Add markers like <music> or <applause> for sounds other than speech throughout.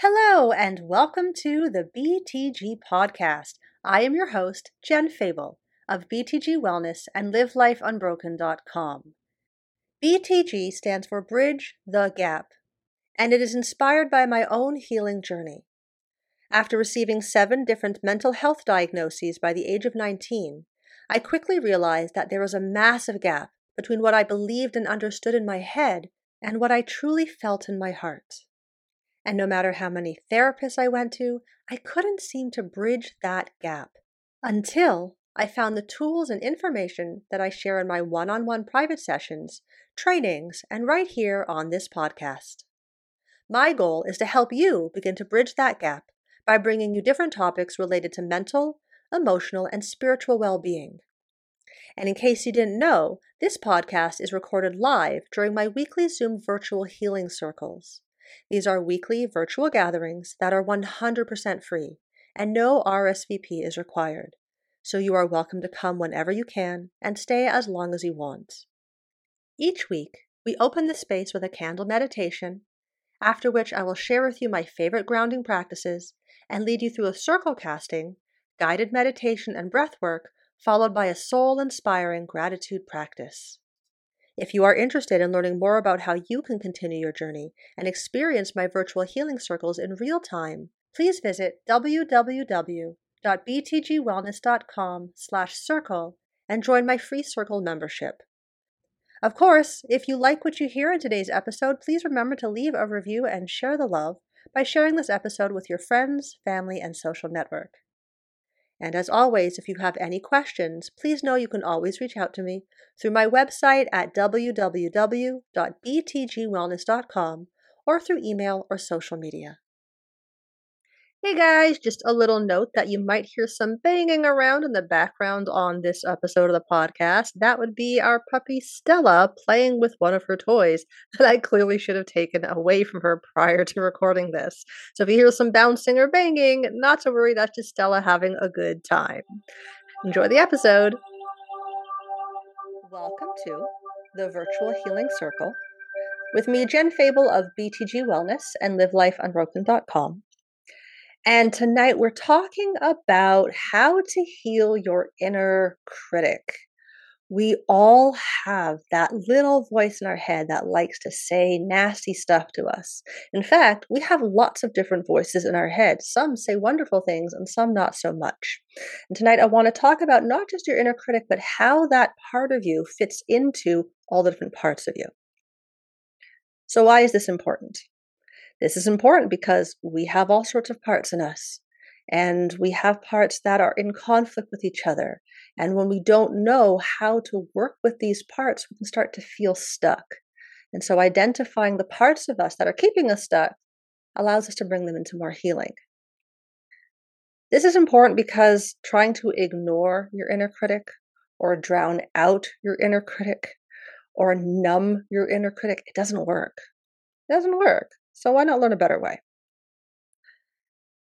Hello, and welcome to the BTG Podcast. I am your host, Jen Febel of BTG Wellness and LiveLifeUnbroken.com. BTG stands for Bridge the Gap, and it is inspired by my own healing journey. After receiving seven different mental health diagnoses by the age of 19, I quickly realized that there was a massive gap between what I believed and understood in my head and what I truly felt in my heart. And no matter how many therapists I went to, I couldn't seem to bridge that gap until I found the tools and information that I share in my one on one private sessions, trainings, and right here on this podcast. My goal is to help you begin to bridge that gap by bringing you different topics related to mental, emotional, and spiritual well being. And in case you didn't know, this podcast is recorded live during my weekly Zoom virtual healing circles. These are weekly virtual gatherings that are 100% free, and no RSVP is required. So you are welcome to come whenever you can and stay as long as you want. Each week, we open the space with a candle meditation, after which I will share with you my favorite grounding practices and lead you through a circle casting, guided meditation, and breath work, followed by a soul inspiring gratitude practice. If you are interested in learning more about how you can continue your journey and experience my virtual healing circles in real time, please visit www.btgwellness.com/circle and join my free circle membership. Of course, if you like what you hear in today's episode, please remember to leave a review and share the love by sharing this episode with your friends, family, and social network. And as always, if you have any questions, please know you can always reach out to me through my website at www.btgwellness.com or through email or social media. Hey guys, just a little note that you might hear some banging around in the background on this episode of the podcast. That would be our puppy Stella playing with one of her toys <laughs> that I clearly should have taken away from her prior to recording this. So if you hear some bouncing or banging, not to worry, that's just Stella having a good time. Enjoy the episode. Welcome to the Virtual Healing Circle with me, Jen Febel of BTG Wellness and LiveLifeUnbroken.com. And tonight we're talking about how to heal your inner critic. We all have that little voice in our head that likes to say nasty stuff to us. In fact, we have lots of different voices in our head. Some say wonderful things and some not so much. And tonight I want to talk about not just your inner critic, but how that part of you fits into all the different parts of you. So, why is this important? This is important because we have all sorts of parts in us, and we have parts that are in conflict with each other. And when we don't know how to work with these parts, we can start to feel stuck. And so, identifying the parts of us that are keeping us stuck allows us to bring them into more healing. This is important because trying to ignore your inner critic or drown out your inner critic or numb your inner critic, it doesn't work. It doesn't work. So why not learn a better way?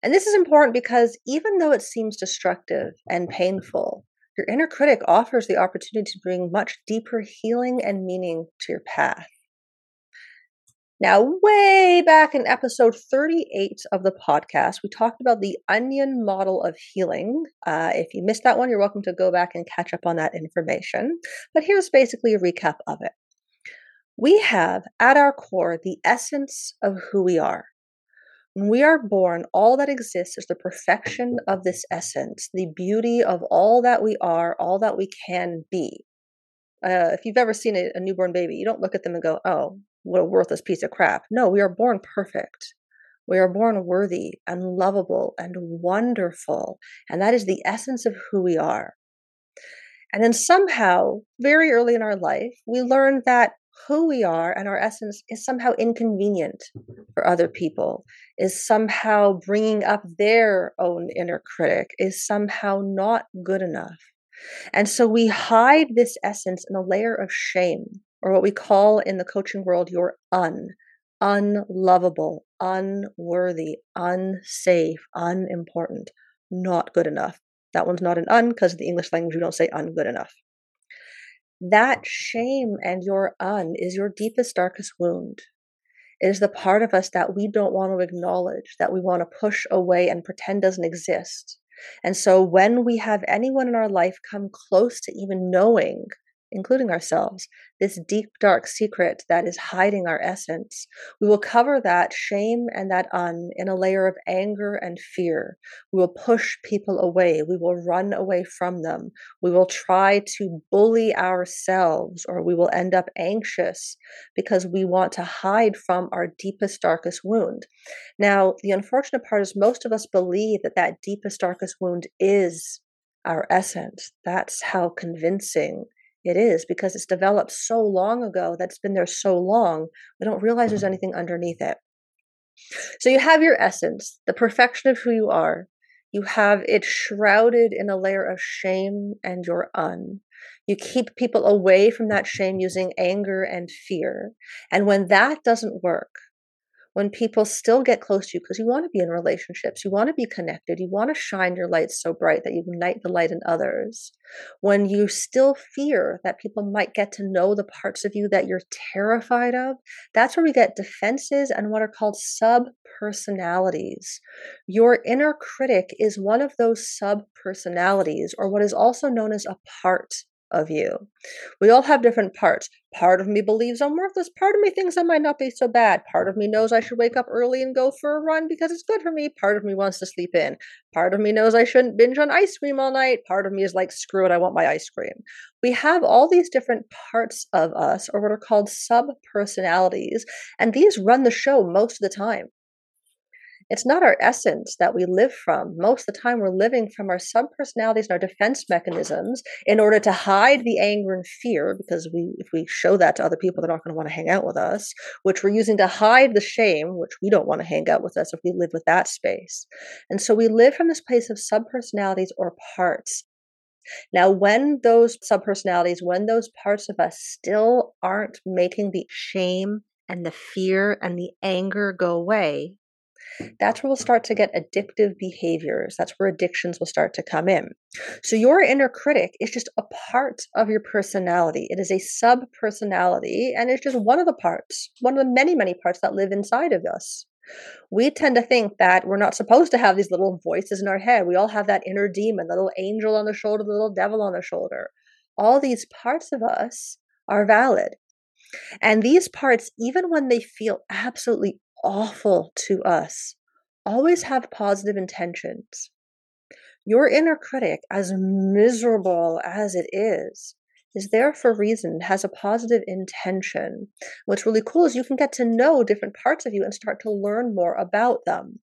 And this is important because even though it seems destructive and painful, your inner critic offers the opportunity to bring much deeper healing and meaning to your path. Now, way back in episode 38 of the podcast, we talked about the onion model of healing. Uh, if you missed that one, you're welcome to go back and catch up on that information. But here's basically a recap of it. We have at our core the essence of who we are. When we are born, all that exists is the perfection of this essence, the beauty of all that we are, all that we can be. Uh, if you've ever seen a, a newborn baby, you don't look at them and go, oh, what a worthless piece of crap. No, we are born perfect. We are born worthy and lovable and wonderful. And that is the essence of who we are. And then somehow, very early in our life, we learn that who we are and our essence is somehow inconvenient for other people, is somehow bringing up their own inner critic, is somehow not good enough. And so we hide this essence in a layer of shame, or what we call in the coaching world your un, unlovable, unworthy, unsafe, unimportant, not good enough. That one's not an un because in the English language we don't say ungood enough. That shame and your un is your deepest, darkest wound. It is the part of us that we don't want to acknowledge, that we want to push away and pretend doesn't exist. And so when we have anyone in our life come close to even knowing including ourselves, this deep, dark secret that is hiding our essence. We will cover that shame and that un in a layer of anger and fear. We will push people away. We will run away from them. We will try to bully ourselves, or we will end up anxious because we want to hide from our deepest, darkest wound. Now, the unfortunate part is most of us believe that that deepest, darkest wound is our essence. That's how convincing it is because it's developed so long ago that's been there so long, we don't realize there's mm-hmm. anything underneath it. So you have your essence, the perfection of who you are. You have it shrouded in a layer of shame and your un. You keep people away from that shame using anger and fear. And when that doesn't work, when people still get close to you because you want to be in relationships, you want to be connected, you want to shine your light so bright that you ignite the light in others, when you still fear that people might get to know the parts of you that you're terrified of, that's where we get defenses and what are called sub personalities. Your inner critic is one of those sub personalities, or what is also known as a part of you. We all have different parts. Part of me believes I'm worthless. Part of me thinks I might not be so bad. Part of me knows I should wake up early and go for a run because it's good for me. Part of me wants to sleep in. Part of me knows I shouldn't binge on ice cream all night. Part of me is like, screw it, I want my ice cream. We have all these different parts of us, or what are called sub personalities, and these run the show most of the time. It's not our essence that we live from. Most of the time, we're living from our subpersonalities and our defense mechanisms in order to hide the anger and fear, because we, if we show that to other people, they're not going to want to hang out with us, which we're using to hide the shame, which we don't want to hang out with us if we live with that space. And so we live from this place of subpersonalities or parts. Now, when those subpersonalities, when those parts of us still aren't making the shame and the fear and the anger go away, that's where we'll start to get addictive behaviors. That's where addictions will start to come in. So, your inner critic is just a part of your personality. It is a sub personality, and it's just one of the parts, one of the many, many parts that live inside of us. We tend to think that we're not supposed to have these little voices in our head. We all have that inner demon, the little angel on the shoulder, the little devil on the shoulder. All these parts of us are valid. And these parts, even when they feel absolutely awful to us always have positive intentions. Your inner critic, as miserable as it is, is there for a reason, has a positive intention. What's really cool is you can get to know different parts of you and start to learn more about them.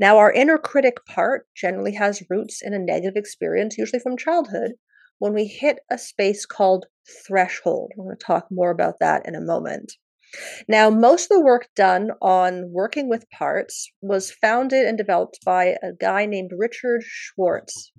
Now, our inner critic part generally has roots in a negative experience, usually from childhood, when we hit a space called threshold. We're going to talk more about that in a moment. Now, most of the work done on working with parts was founded and developed by a guy named Richard Schwartz.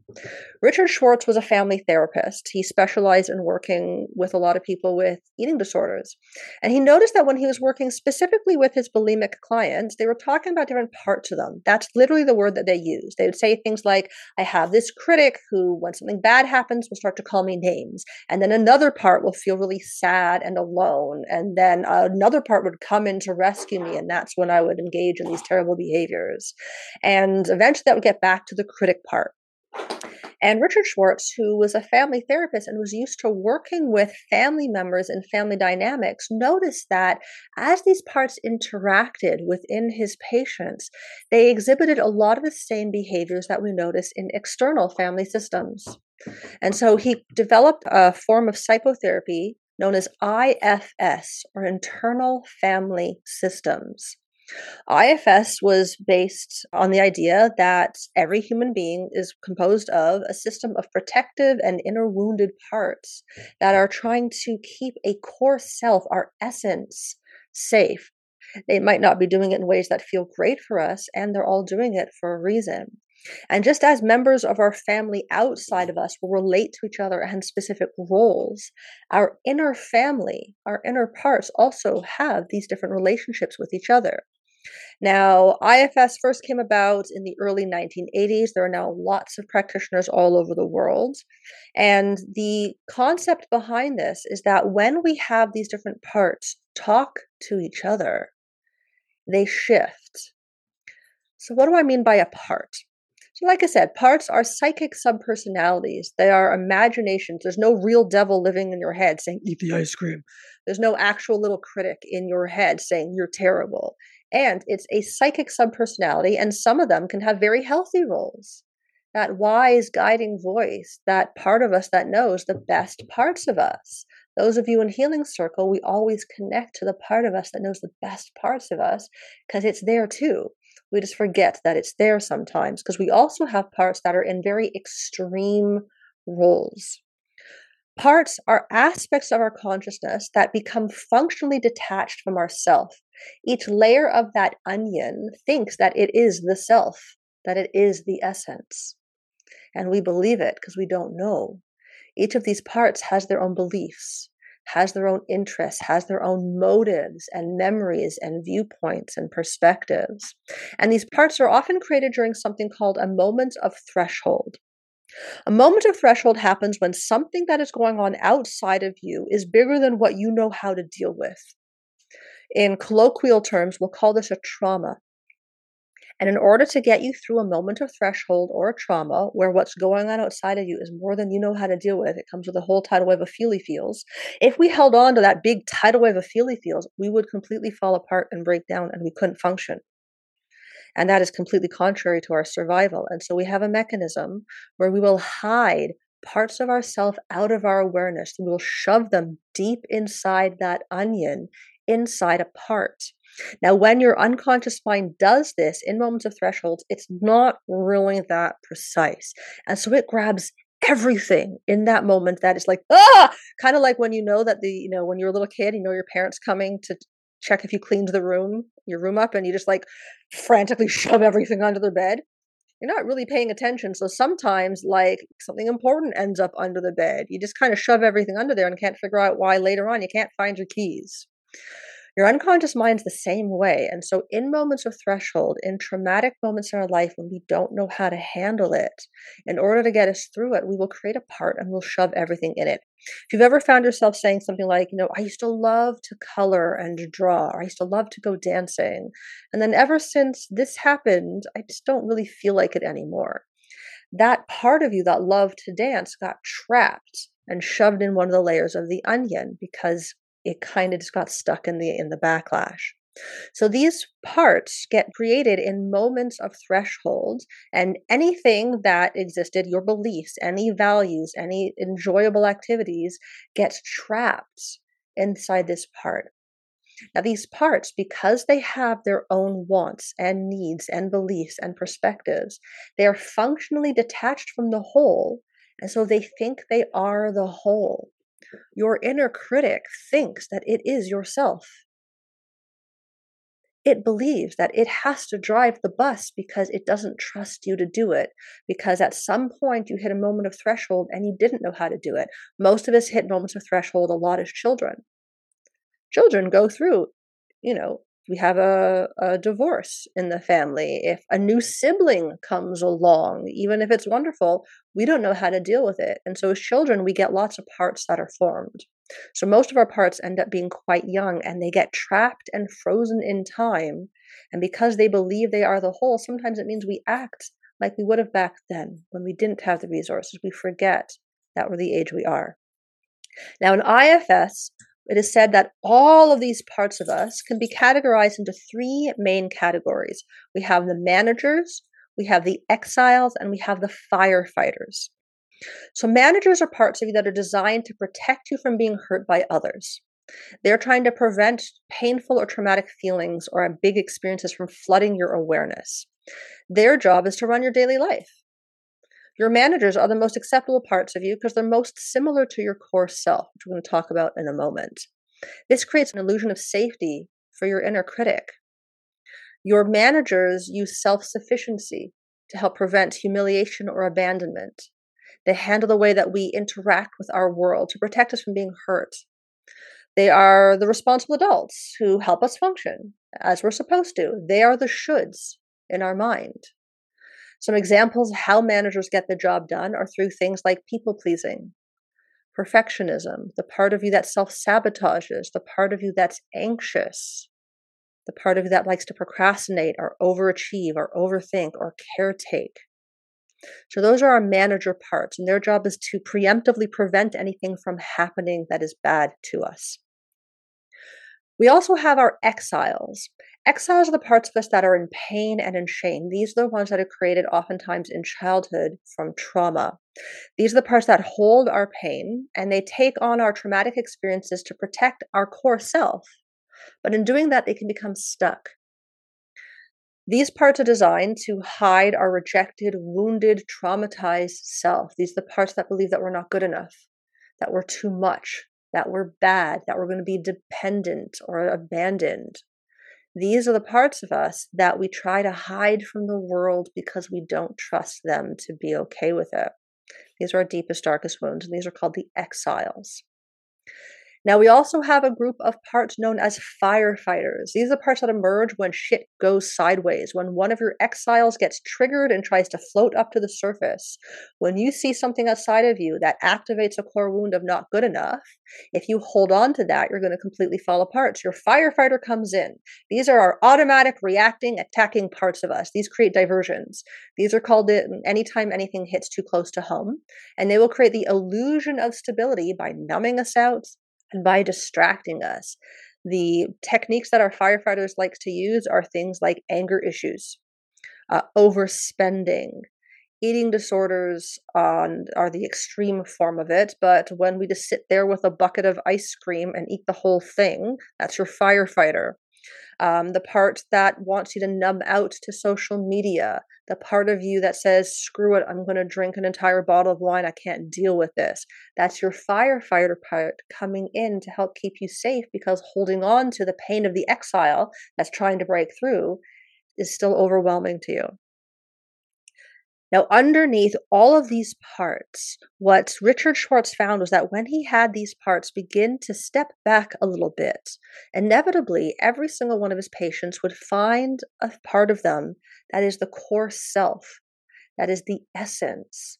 Richard Schwartz was a family therapist. He specialized in working with a lot of people with eating disorders. And he noticed that when he was working specifically with his bulimic clients, they were talking about different parts of them. That's literally the word that they use. They would say things like, I have this critic who, when something bad happens, will start to call me names. And then another part will feel really sad and alone. And then uh, another part would come in to rescue me, and that's when I would engage in these terrible behaviors. And eventually that would get back to the critic part. And Richard Schwartz, who was a family therapist and was used to working with family members and family dynamics, noticed that as these parts interacted within his patients, they exhibited a lot of the same behaviors that we notice in external family systems. And so he developed a form of psychotherapy known as IFS, or Internal Family Systems. IFS was based on the idea that every human being is composed of a system of protective and inner wounded parts that are trying to keep a core self, our essence, safe. They might not be doing it in ways that feel great for us, and they're all doing it for a reason. And just as members of our family outside of us will relate to each other and specific roles, our inner family, our inner parts also have these different relationships with each other. Now, IFS first came about in the early 1980s. There are now lots of practitioners all over the world. And the concept behind this is that when we have these different parts talk to each other, they shift. So, what do I mean by a part? So, like I said, parts are psychic subpersonalities. They are imaginations. There's no real devil living in your head saying, eat the ice cream. There's no actual little critic in your head saying, you're terrible. And it's a psychic subpersonality, and some of them can have very healthy roles. That wise guiding voice, that part of us that knows the best parts of us. Those of you in Healing Circle, we always connect to the part of us that knows the best parts of us because it's there too. We just forget that it's there sometimes because we also have parts that are in very extreme roles. Parts are aspects of our consciousness that become functionally detached from ourself. Each layer of that onion thinks that it is the self, that it is the essence. And we believe it because we don't know. Each of these parts has their own beliefs, has their own interests, has their own motives and memories and viewpoints and perspectives. And these parts are often created during something called a moment of threshold. A moment of threshold happens when something that is going on outside of you is bigger than what you know how to deal with. In colloquial terms, we'll call this a trauma. And in order to get you through a moment of threshold or a trauma where what's going on outside of you is more than you know how to deal with, it comes with a whole tidal wave of feely feels. If we held on to that big tidal wave of feely feels, we would completely fall apart and break down and we couldn't function. And that is completely contrary to our survival. And so we have a mechanism where we will hide parts of ourself out of our awareness. We will shove them deep inside that onion, inside a part. Now, when your unconscious mind does this in moments of thresholds, it's not really that precise. And so it grabs everything in that moment that is like, ah, kind of like when you know that the, you know, when you're a little kid, you know your parents coming to check if you cleaned the room, your room up, and you just like frantically <laughs> shove everything under the bed. You're not really paying attention. So sometimes, like something important ends up under the bed. You just kind of shove everything under there and can't figure out why later on you can't find your keys. Your unconscious mind's the same way. And so, in moments of threshold, in traumatic moments in our life when we don't know how to handle it, in order to get us through it, we will create a part and we'll shove everything in it. If you've ever found yourself saying something like, you know, I used to love to color and draw, or I used to love to go dancing. And then ever since this happened, I just don't really feel like it anymore. That part of you that loved to dance got trapped and shoved in one of the layers of the onion because it kind of just got stuck in the in the backlash. So these parts get created in moments of threshold, and anything that existed, your beliefs, any values, any enjoyable activities, gets trapped inside this part. Now, these parts, because they have their own wants and needs and beliefs and perspectives, they are functionally detached from the whole, and so they think they are the whole. Your inner critic thinks that it is yourself. It believes that it has to drive the bus because it doesn't trust you to do it. Because at some point you hit a moment of threshold and you didn't know how to do it. Most of us hit moments of threshold a lot as children. Children go through, you know, we have a, a divorce in the family, if a new sibling comes along, even if it's wonderful, we don't know how to deal with it. And so as children, we get lots of parts that are formed. So most of our parts end up being quite young and they get trapped and frozen in time. And because they believe they are the whole, sometimes it means we act like we would have back then when we didn't have the resources. We forget that we're the age we are. Now, in IFS, it is said that all of these parts of us can be categorized into three main categories. We have the managers, we have the exiles, and we have the firefighters. So, managers are parts of you that are designed to protect you from being hurt by others. They're trying to prevent painful or traumatic feelings or big experiences from flooding your awareness. Their job is to run your daily life. Your managers are the most acceptable parts of you because they're most similar to your core self, which we're going to talk about in a moment. This creates an illusion of safety for your inner critic. Your managers use self sufficiency to help prevent humiliation or abandonment. They handle the way that we interact with our world to protect us from being hurt. They are the responsible adults who help us function as we're supposed to. They are the shoulds in our mind. Some examples of how managers get the job done are through things like people pleasing, perfectionism, the part of you that self sabotages, the part of you that's anxious, the part of you that likes to procrastinate or overachieve or overthink or caretake. So those are our manager parts, and their job is to preemptively prevent anything from happening that is bad to us. We also have our exiles. Exiles are the parts of us that are in pain and in shame. These are the ones that are created oftentimes in childhood from trauma. These are the parts that hold our pain and they take on our traumatic experiences to protect our core self. But in doing that, they can become stuck. These parts are designed to hide our rejected, wounded, traumatized self. These are the parts that believe that we're not good enough, that we're too much, that we're bad, that we're going to be dependent or abandoned. These are the parts of us that we try to hide from the world because we don't trust them to be okay with it. These are our deepest, darkest wounds, and these are called the exiles. Now, we also have a group of parts known as firefighters. These are the parts that emerge when shit goes sideways, when one of your exiles gets triggered and tries to float up to the surface. When you see something outside of you that activates a core wound of not good enough, if you hold on to that, you're going to completely fall apart. So your firefighter comes in. These are our automatic reacting, attacking parts of us. These create diversions. These are called it anytime anything hits too close to home. And they will create the illusion of stability by numbing us out, and by distracting us. The techniques that our firefighters like to use are things like anger issues, uh, overspending, eating disorders um, are the extreme form of it. But when we just sit there with a bucket of ice cream and eat the whole thing, that's your firefighter um, the part that wants you to numb out to social media, the part of you that says, screw it, I'm going to drink an entire bottle of wine, I can't deal with this. That's your firefighter part coming in to help keep you safe because holding on to the pain of the exile that's trying to break through is still overwhelming to you. Now, underneath all of these parts, what Richard Schwartz found was that when he had these parts begin to step back a little bit, inevitably every single one of his patients would find a part of them that is the core self, that is the essence.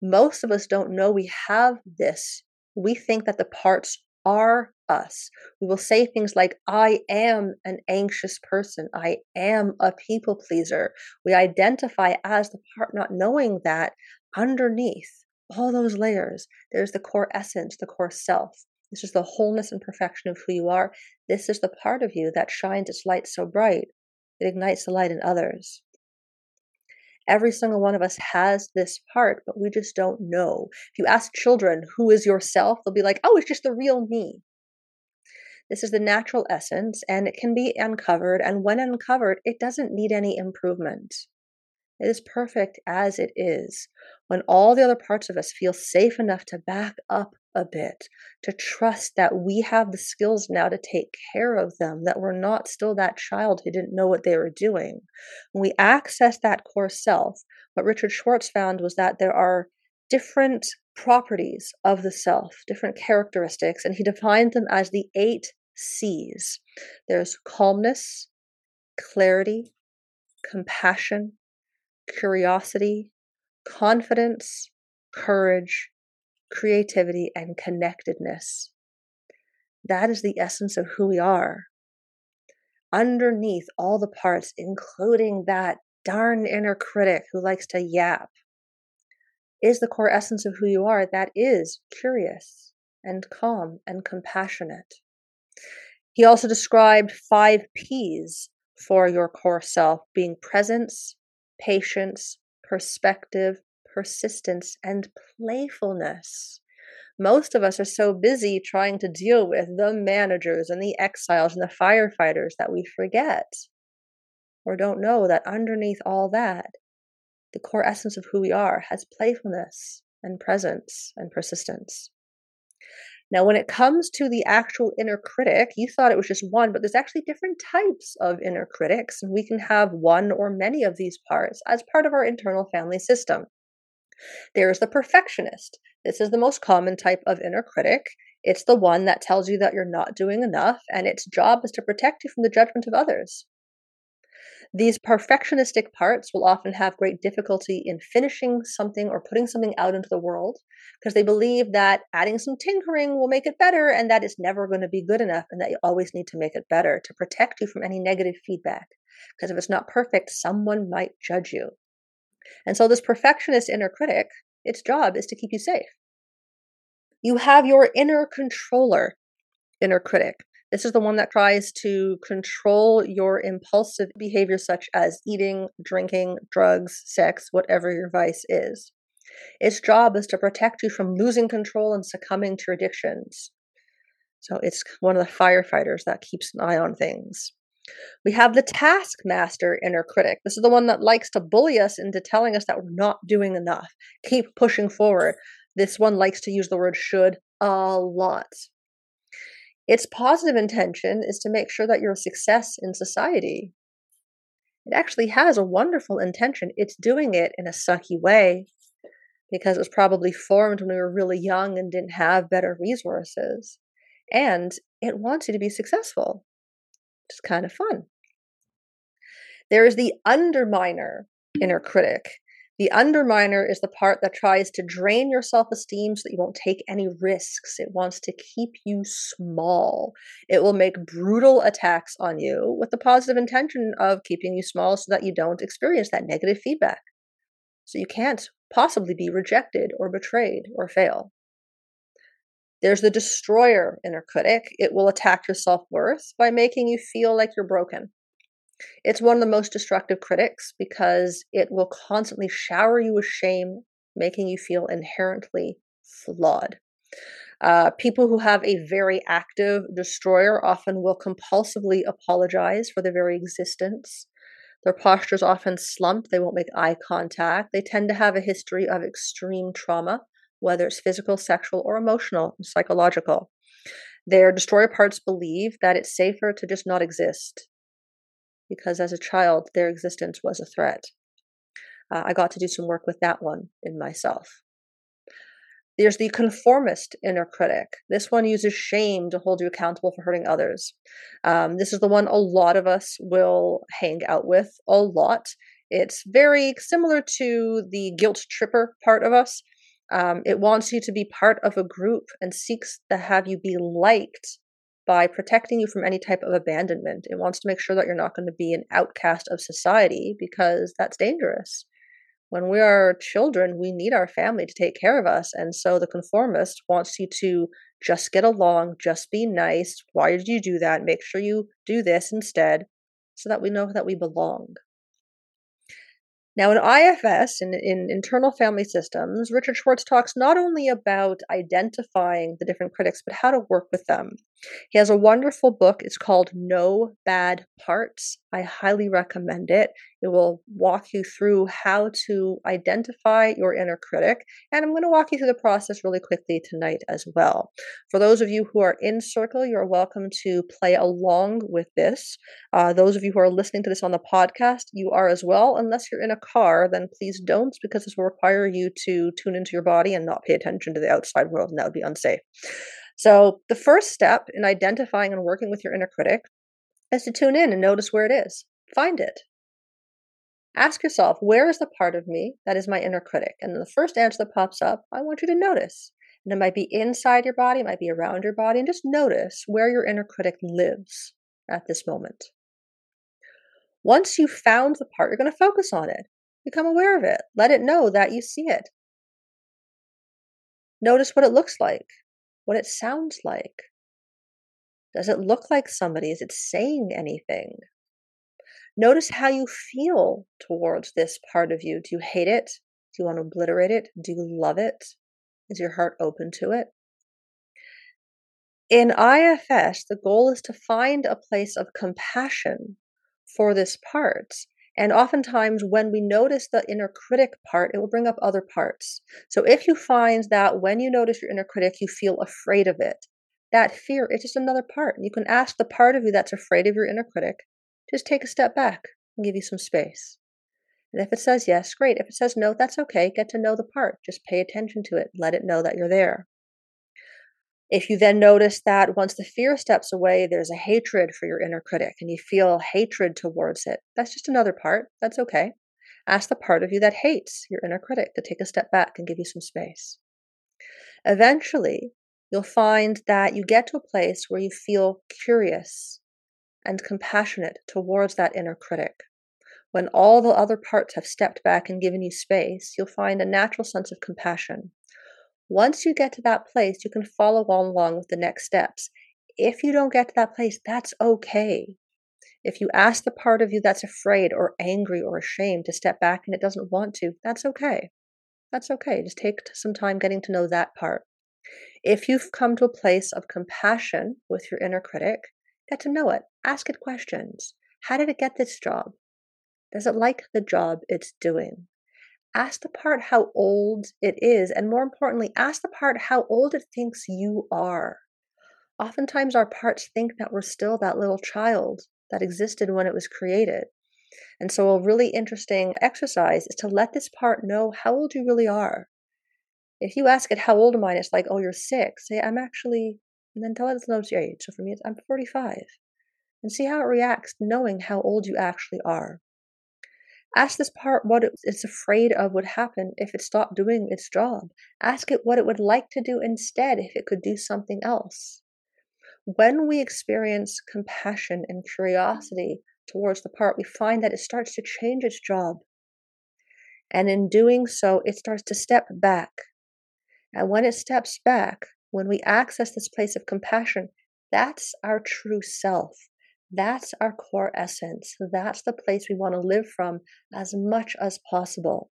Most of us don't know we have this. We think that the parts are us. We will say things like, I am an anxious person. I am a people pleaser. We identify as the part, not knowing that underneath all those layers, there's the core essence, the core self. This is the wholeness and perfection of who you are. This is the part of you that shines its light so bright, it ignites the light in others. Every single one of us has this part, but we just don't know. If you ask children, who is yourself? They'll be like, oh, it's just the real me. This is the natural essence, and it can be uncovered. And when uncovered, it doesn't need any improvement. It is perfect as it is. When all the other parts of us feel safe enough to back up a bit, to trust that we have the skills now to take care of them, that we're not still that child who didn't know what they were doing. When we access that core self, what Richard Schwartz found was that there are different properties of the self, different characteristics, and he defined them as the eight C's. There's calmness, clarity, compassion, curiosity, confidence, courage, creativity, and connectedness. That is the essence of who we are. Underneath all the parts, including that darn inner critic who likes to yap, is the core essence of who you are that is curious and calm and compassionate. He also described five P's for your core self being presence, patience, perspective, persistence, and playfulness. Most of us are so busy trying to deal with the managers and the exiles and the firefighters that we forget or don't know that underneath all that, the core essence of who we are has playfulness and presence and persistence. Now, when it comes to the actual inner critic, you thought it was just one, but there's actually different types of inner critics, and we can have one or many of these parts as part of our internal family system. There is the perfectionist. This is the most common type of inner critic. It's the one that tells you that you're not doing enough, and its job is to protect you from the judgment of others. These perfectionistic parts will often have great difficulty in finishing something or putting something out into the world because they believe that adding some tinkering will make it better and that it's never going to be good enough and that you always need to make it better to protect you from any negative feedback. Because if it's not perfect, someone might judge you. And so, this perfectionist inner critic, its job is to keep you safe. You have your inner controller, inner critic. This is the one that tries to control your impulsive behavior, such as eating, drinking, drugs, sex, whatever your vice is. Its job is to protect you from losing control and succumbing to addictions. So it's one of the firefighters that keeps an eye on things. We have the taskmaster inner critic. This is the one that likes to bully us into telling us that we're not doing enough. Keep pushing forward. This one likes to use the word should a lot. Its positive intention is to make sure that you're a success in society. It actually has a wonderful intention. It's doing it in a sucky way because it was probably formed when we were really young and didn't have better resources. And it wants you to be successful, is kind of fun. There is the underminer inner critic. The underminer is the part that tries to drain your self esteem so that you won't take any risks. It wants to keep you small. It will make brutal attacks on you with the positive intention of keeping you small so that you don't experience that negative feedback. So you can't possibly be rejected or betrayed or fail. There's the destroyer inner critic. It will attack your self worth by making you feel like you're broken. It's one of the most destructive critics because it will constantly shower you with shame, making you feel inherently flawed. Uh, people who have a very active destroyer often will compulsively apologize for their very existence. Their postures often slump. They won't make eye contact. They tend to have a history of extreme trauma, whether it's physical, sexual, or emotional, psychological. Their destroyer parts believe that it's safer to just not exist because as a child, their existence was a threat. Uh, I got to do some work with that one in myself. There's the conformist inner critic. This one uses shame to hold you accountable for hurting others. Um, this is the one a lot of us will hang out with a lot. It's very similar to the guilt tripper part of us. Um, it wants you to be part of a group and seeks to have you be liked by protecting you from any type of abandonment. It wants to make sure that you're not going to be an outcast of society because that's dangerous when we are children, we need our family to take care of us. And so the conformist wants you to just get along, just be nice. Why did you do that? Make sure you do this instead so that we know that we belong. Now, in IFS, in, in internal family systems, Richard Schwartz talks not only about identifying the different critics, but how to work with them. He has a wonderful book. It's called No Bad Parts. I highly recommend it. It will walk you through how to identify your inner critic. And I'm going to walk you through the process really quickly tonight as well. For those of you who are in Circle, you're welcome to play along with this. Uh, those of you who are listening to this on the podcast, you are as well. Unless you're in a car, then please don't, because this will require you to tune into your body and not pay attention to the outside world, and that would be unsafe. So, the first step in identifying and working with your inner critic is to tune in and notice where it is. Find it. Ask yourself, where is the part of me that is my inner critic? And the first answer that pops up, I want you to notice. And it might be inside your body, it might be around your body, and just notice where your inner critic lives at this moment. Once you've found the part, you're going to focus on it. Become aware of it. Let it know that you see it. Notice what it looks like what it sounds like. Does it look like somebody? Is it saying anything? Notice how you feel towards this part of you. Do you hate it? Do you want to obliterate it? Do you love it? Is your heart open to it? In IFS, the goal is to find a place of compassion for this part and oftentimes, when we notice the inner critic part, it will bring up other parts. So if you find that when you notice your inner critic, you feel afraid of it, that fear is just another part. You can ask the part of you that's afraid of your inner critic, just take a step back and give you some space. And if it says yes, great. If it says no, that's okay. Get to know the part. Just pay attention to it. Let it know that you're there. If you then notice that once the fear steps away, there's a hatred for your inner critic and you feel hatred towards it, that's just another part. That's okay. Ask the part of you that hates your inner critic to take a step back and give you some space. Eventually, you'll find that you get to a place where you feel curious and compassionate towards that inner critic. When all the other parts have stepped back and given you space, you'll find a natural sense of compassion. Once you get to that place, you can follow along with the next steps. If you don't get to that place, that's okay. If you ask the part of you that's afraid or angry or ashamed to step back and it doesn't want to, that's okay. That's okay. Just take some time getting to know that part. If you've come to a place of compassion with your inner critic, get to know it. Ask it questions. How did it get this job? Does it like the job it's doing? Ask the part how old it is, and more importantly, ask the part how old it thinks you are. Oftentimes, our parts think that we're still that little child that existed when it was created. And so, a really interesting exercise is to let this part know how old you really are. If you ask it, How old am I? It's like, Oh, you're six. Say, I'm actually, and then tell it your age. So for me, it's, I'm 45. And see how it reacts knowing how old you actually are. Ask this part what it's afraid of would happen if it stopped doing its job. Ask it what it would like to do instead if it could do something else. When we experience compassion and curiosity towards the part, we find that it starts to change its job. And in doing so, it starts to step back. And when it steps back, when we access this place of compassion, that's our true self. That's our core essence. That's the place we want to live from as much as possible.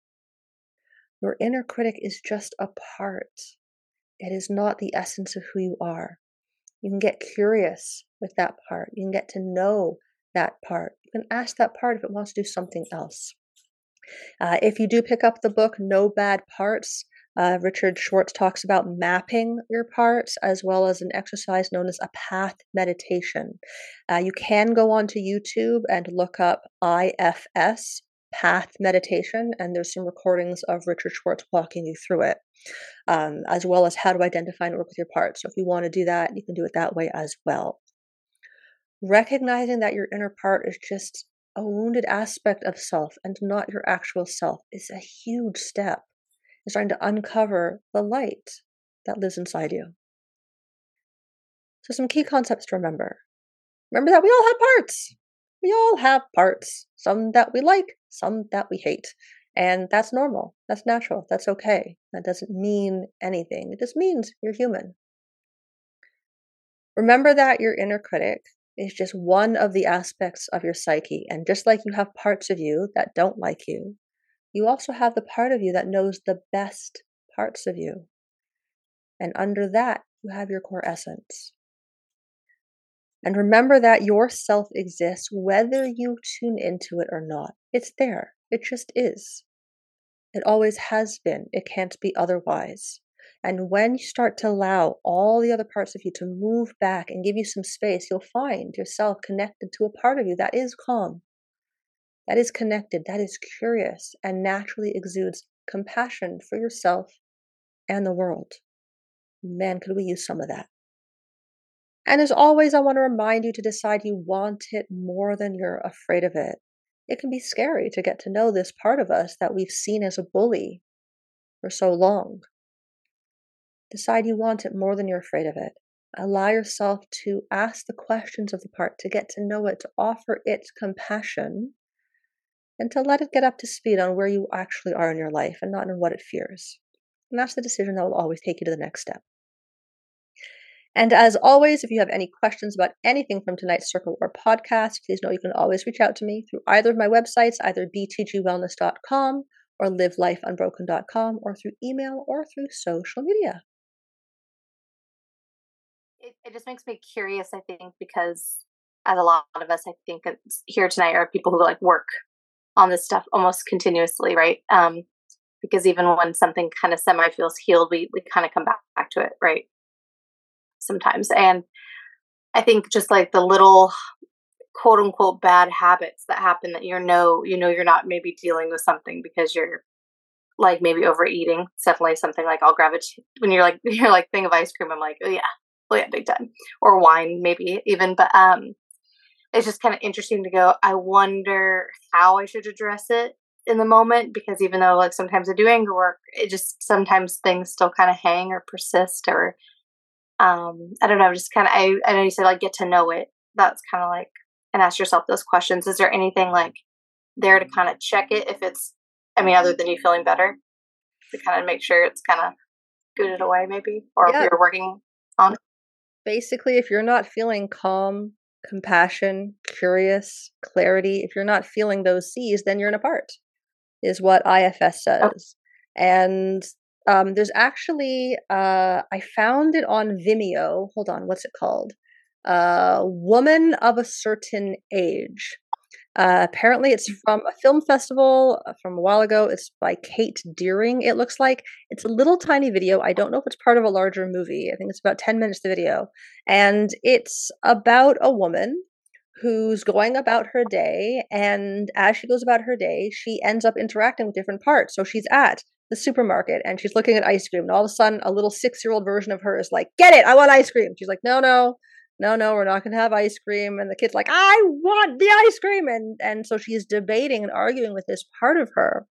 Your inner critic is just a part, it is not the essence of who you are. You can get curious with that part. You can get to know that part. You can ask that part if it wants to do something else. Uh, if you do pick up the book No Bad Parts, uh, Richard Schwartz talks about mapping your parts as well as an exercise known as a path meditation. Uh, you can go onto YouTube and look up IFS path meditation, and there's some recordings of Richard Schwartz walking you through it, um, as well as how to identify and work with your parts. So if you want to do that, you can do it that way as well. Recognizing that your inner part is just a wounded aspect of self and not your actual self is a huge step is trying to uncover the light that lives inside you. So, some key concepts to remember. Remember that we all have parts. We all have parts, some that we like, some that we hate. And that's normal. That's natural. That's okay. That doesn't mean anything. It just means you're human. Remember that your inner critic is just one of the aspects of your psyche. And just like you have parts of you that don't like you, you also have the part of you that knows the best parts of you. And under that, you have your core essence. And remember that your self exists whether you tune into it or not. It's there, it just is. It always has been, it can't be otherwise. And when you start to allow all the other parts of you to move back and give you some space, you'll find yourself connected to a part of you that is calm, that is connected, that is curious, and naturally exudes compassion for yourself and the world. Man, could we use some of that? And as always, I want to remind you to decide you want it more than you're afraid of it. It can be scary to get to know this part of us that we've seen as a bully for so long. Decide you want it more than you're afraid of it. Allow yourself to ask the questions of the part, to get to know it, to offer it compassion, and to let it get up to speed on where you actually are in your life and not in what it fears. And that's the decision that will always take you to the next step. And as always, if you have any questions about anything from tonight's Circle or podcast, please know you can always reach out to me through either of my websites, either btgwellness.com or livelifeunbroken.com, or through email or through social media. It, it just makes me curious, I think, because as a lot of us, I think uh, here tonight are people who like work on this stuff almost continuously, right? Um, because even when something kind of semi feels healed, we, we kind of come back, back to it, right? Sometimes. And I think just like the little quote unquote bad habits that happen that you're no, you know, you're not maybe dealing with something because you're like maybe overeating. It's definitely something like I'll gravitate when you're like, <laughs> you're like thing of ice cream. I'm like, oh yeah, oh yeah, big time. Or wine, maybe even. But um, it's just kind of interesting to go. I wonder how I should address it in the moment because even though like sometimes I do anger work, it just sometimes things still kind of hang or persist or um I don't know, just kind of I I know you said like get to know it. That's kind of like and ask yourself those questions. Is there anything like there to kind of check it if it's I mean other than you feeling better to kind of make sure it's kind of scooted away maybe or yeah. if you're working on it. Basically, if you're not feeling calm, compassion, curious, clarity, if you're not feeling those C's, then you're in a part is what IFS says. Oh. And um, there's actually, uh, I found it on Vimeo. Hold on, what's it called? Uh, Woman of a Certain Age. Uh, apparently, it's mm. from a film festival uh, from a while ago. It's by Kate Deering, it looks like. It's a little tiny video. I don't know if it's part of a larger movie. I think it's about 10 minutes, the video. And it's about a woman who's going about her day. And as she goes about her day, she ends up interacting with different parts. So she's at the supermarket and she's looking at ice cream. And all of a sudden, a little six year old version of her is like, Get it, I want ice cream. She's like, No, no. No, no, we're not going to have ice cream. And the kid's like, I want the ice cream. And, and so she's debating and arguing with this part of her.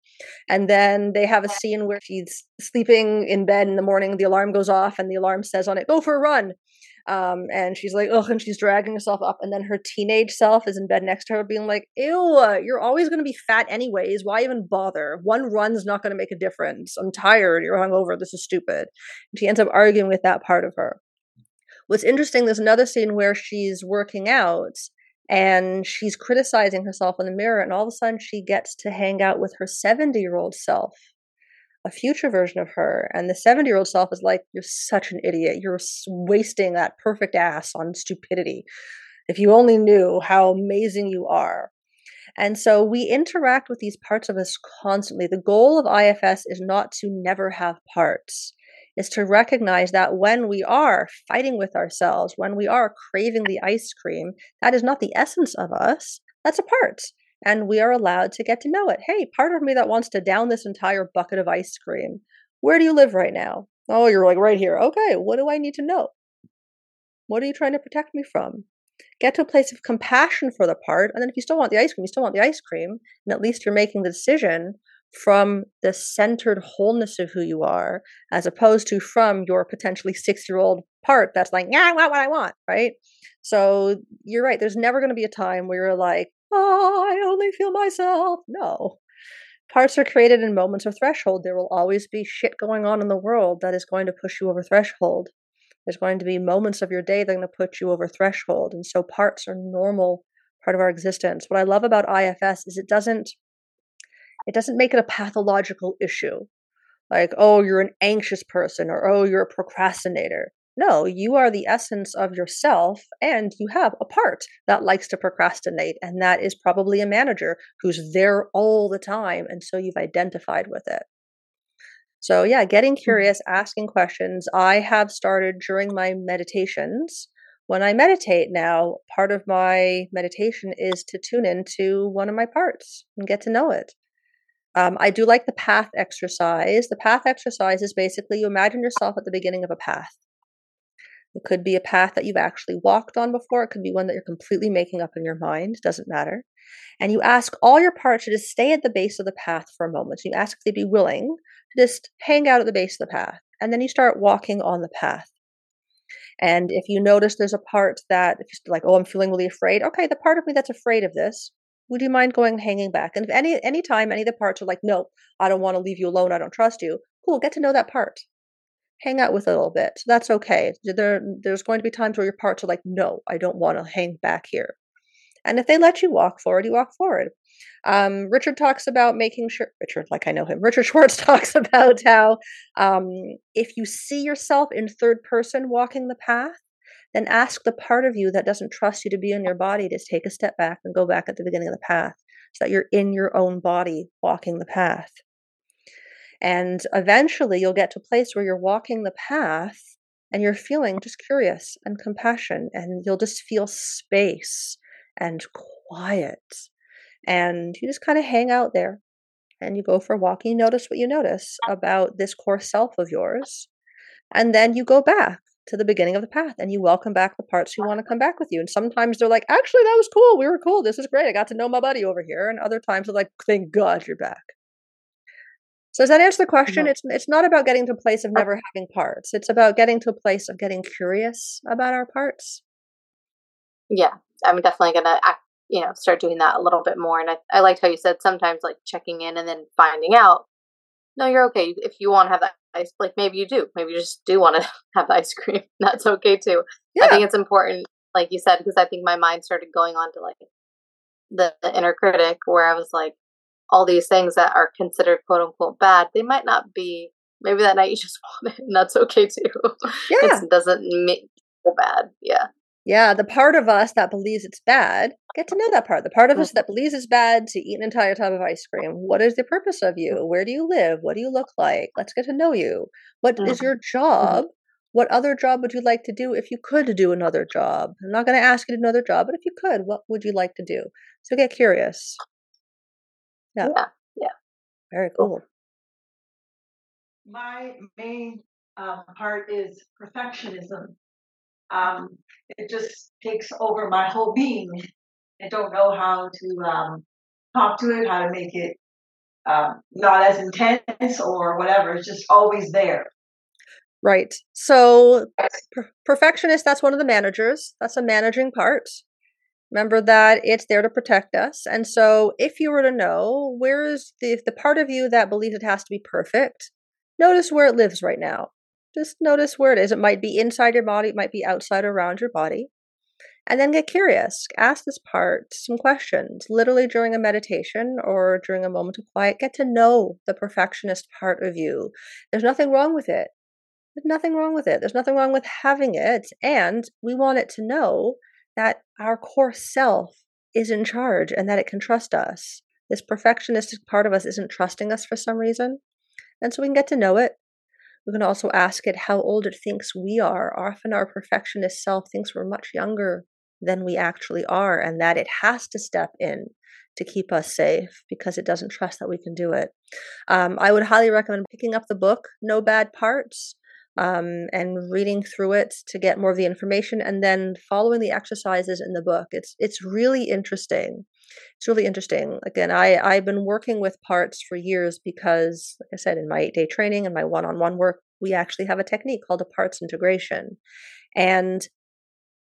And then they have a scene where she's sleeping in bed in the morning. The alarm goes off and the alarm says on it, Go for a run. Um, and she's like, ugh, and she's dragging herself up. And then her teenage self is in bed next to her, being like, ew, you're always going to be fat anyways. Why even bother? One run's not going to make a difference. I'm tired. You're hungover. This is stupid. And she ends up arguing with that part of her. What's interesting, there's another scene where she's working out and she's criticizing herself in the mirror, and all of a sudden she gets to hang out with her 70 year old self a future version of her. And the 70 year old self is like, You're such an idiot. You're wasting that perfect ass on stupidity. If you only knew how amazing you are. And so we interact with these parts of us constantly. The goal of IFS is not to never have parts, is to recognize that when we are fighting with ourselves, when we are craving the ice cream, that is not the essence of us, that's a part and we are allowed to get to know it. Hey, part of me that wants to down this entire bucket of ice cream. Where do you live right now? Oh, you're like right here. Okay, what do I need to know? What are you trying to protect me from? Get to a place of compassion for the part, and then if you still want the ice cream, you still want the ice cream, and at least you're making the decision from the centered wholeness of who you are, as opposed to from your potentially six year old part that's like, yeah, I want what I want, right? So you're right. There's never going to be a time where you're like, oh, I only feel myself. No. Parts are created in moments of threshold. There will always be shit going on in the world that is going to push you over threshold. There's going to be moments of your day that are going to put you over threshold. And so parts are normal part of our existence. What I love about IFS is it doesn't it doesn't make it a pathological issue. Like, oh, you're an anxious person or oh, you're a procrastinator. No, you are the essence of yourself, and you have a part that likes to procrastinate, and that is probably a manager who's there all the time, and so you've identified with it. So, yeah, getting mm-hmm. curious, asking questions. I have started during my meditations. When I meditate now, part of my meditation is to tune into one of my parts and get to know it. Um, I do like the path exercise. The path exercise is basically you imagine yourself at the beginning of a path it could be a path that you've actually walked on before. It could be one that you're completely making up in your mind. Doesn't matter. And you ask all your parts to just stay at the base of the path for a moment. You ask if they'd be willing to just hang out at the base of the path. And then you start walking on the path. And if you notice there's a part that, if you're like, oh, I'm feeling really afraid, okay, the part of me that's afraid of this, would you mind going and hanging back? And if any any time any of the parts are like, no, I don't want to leave you alone, I don't trust you, cool, get to know that part hang out with a little bit. That's okay. There, there's going to be times where your parts are like, no, I don't want to hang back here. And if they let you walk forward, you walk forward. Um, Richard talks about making sure, Richard, like I know him, <laughs> Richard Schwartz talks about how um, if you see yourself in third person walking the path, then ask the part of you that doesn't trust you to be in your body to take a step back and go back at the beginning of the path so that you're in your own body walking the path. And eventually you'll get to a place where you're walking the path and you're feeling just curious and compassion, and you'll just feel space and quiet. And you just kind of hang out there and you go for a walk and you notice what you notice about this core self of yours. And then you go back to the beginning of the path and you welcome back the parts who want to come back with you. And sometimes they're like, actually, that was cool. We were cool. This is great. I got to know my buddy over here. And other times they're like, thank God you're back. So does that answer the question? It's it's not about getting to a place of never having parts. It's about getting to a place of getting curious about our parts. Yeah, I'm definitely gonna act, you know start doing that a little bit more. And I I liked how you said sometimes like checking in and then finding out. No, you're okay if you want to have that ice. Like maybe you do. Maybe you just do want to <laughs> have the ice cream. <laughs> That's okay too. Yeah. I think it's important, like you said, because I think my mind started going on to like the, the inner critic, where I was like, all these things that are considered quote unquote bad, they might not be. Maybe that night you just <laughs> want it, and that's okay too. Yeah, it doesn't make feel bad. Yeah. Yeah, the part of us that believes it's bad, get to know that part. The part of us mm-hmm. that believes it's bad to eat an entire tub of ice cream. What is the purpose of you? Mm-hmm. Where do you live? What do you look like? Let's get to know you. What is mm-hmm. your job? What other job would you like to do if you could do another job? I'm not going to ask you to do another job, but if you could, what would you like to do? So get curious. Yeah. Yeah. yeah. Very cool. My main um, part is perfectionism. Um, it just takes over my whole being. I don't know how to um, talk to it, how to make it um, not as intense or whatever. It's just always there. Right. So, per- perfectionist, that's one of the managers. That's a managing part. Remember that it's there to protect us. And so, if you were to know where is the, the part of you that believes it has to be perfect, notice where it lives right now. Just notice where it is. It might be inside your body, it might be outside or around your body. And then get curious. Ask this part some questions, literally during a meditation or during a moment of quiet. Get to know the perfectionist part of you. There's nothing wrong with it. There's nothing wrong with it. There's nothing wrong with having it. And we want it to know that our core self is in charge and that it can trust us. This perfectionistic part of us isn't trusting us for some reason. And so we can get to know it. We can also ask it how old it thinks we are. Often our perfectionist self thinks we're much younger than we actually are, and that it has to step in to keep us safe because it doesn't trust that we can do it. Um, I would highly recommend picking up the book, No Bad Parts um, and reading through it to get more of the information and then following the exercises in the book. It's it's really interesting. It's really interesting. Again, I, I've been working with parts for years because, like I said, in my eight day training and my one on one work, we actually have a technique called a parts integration. And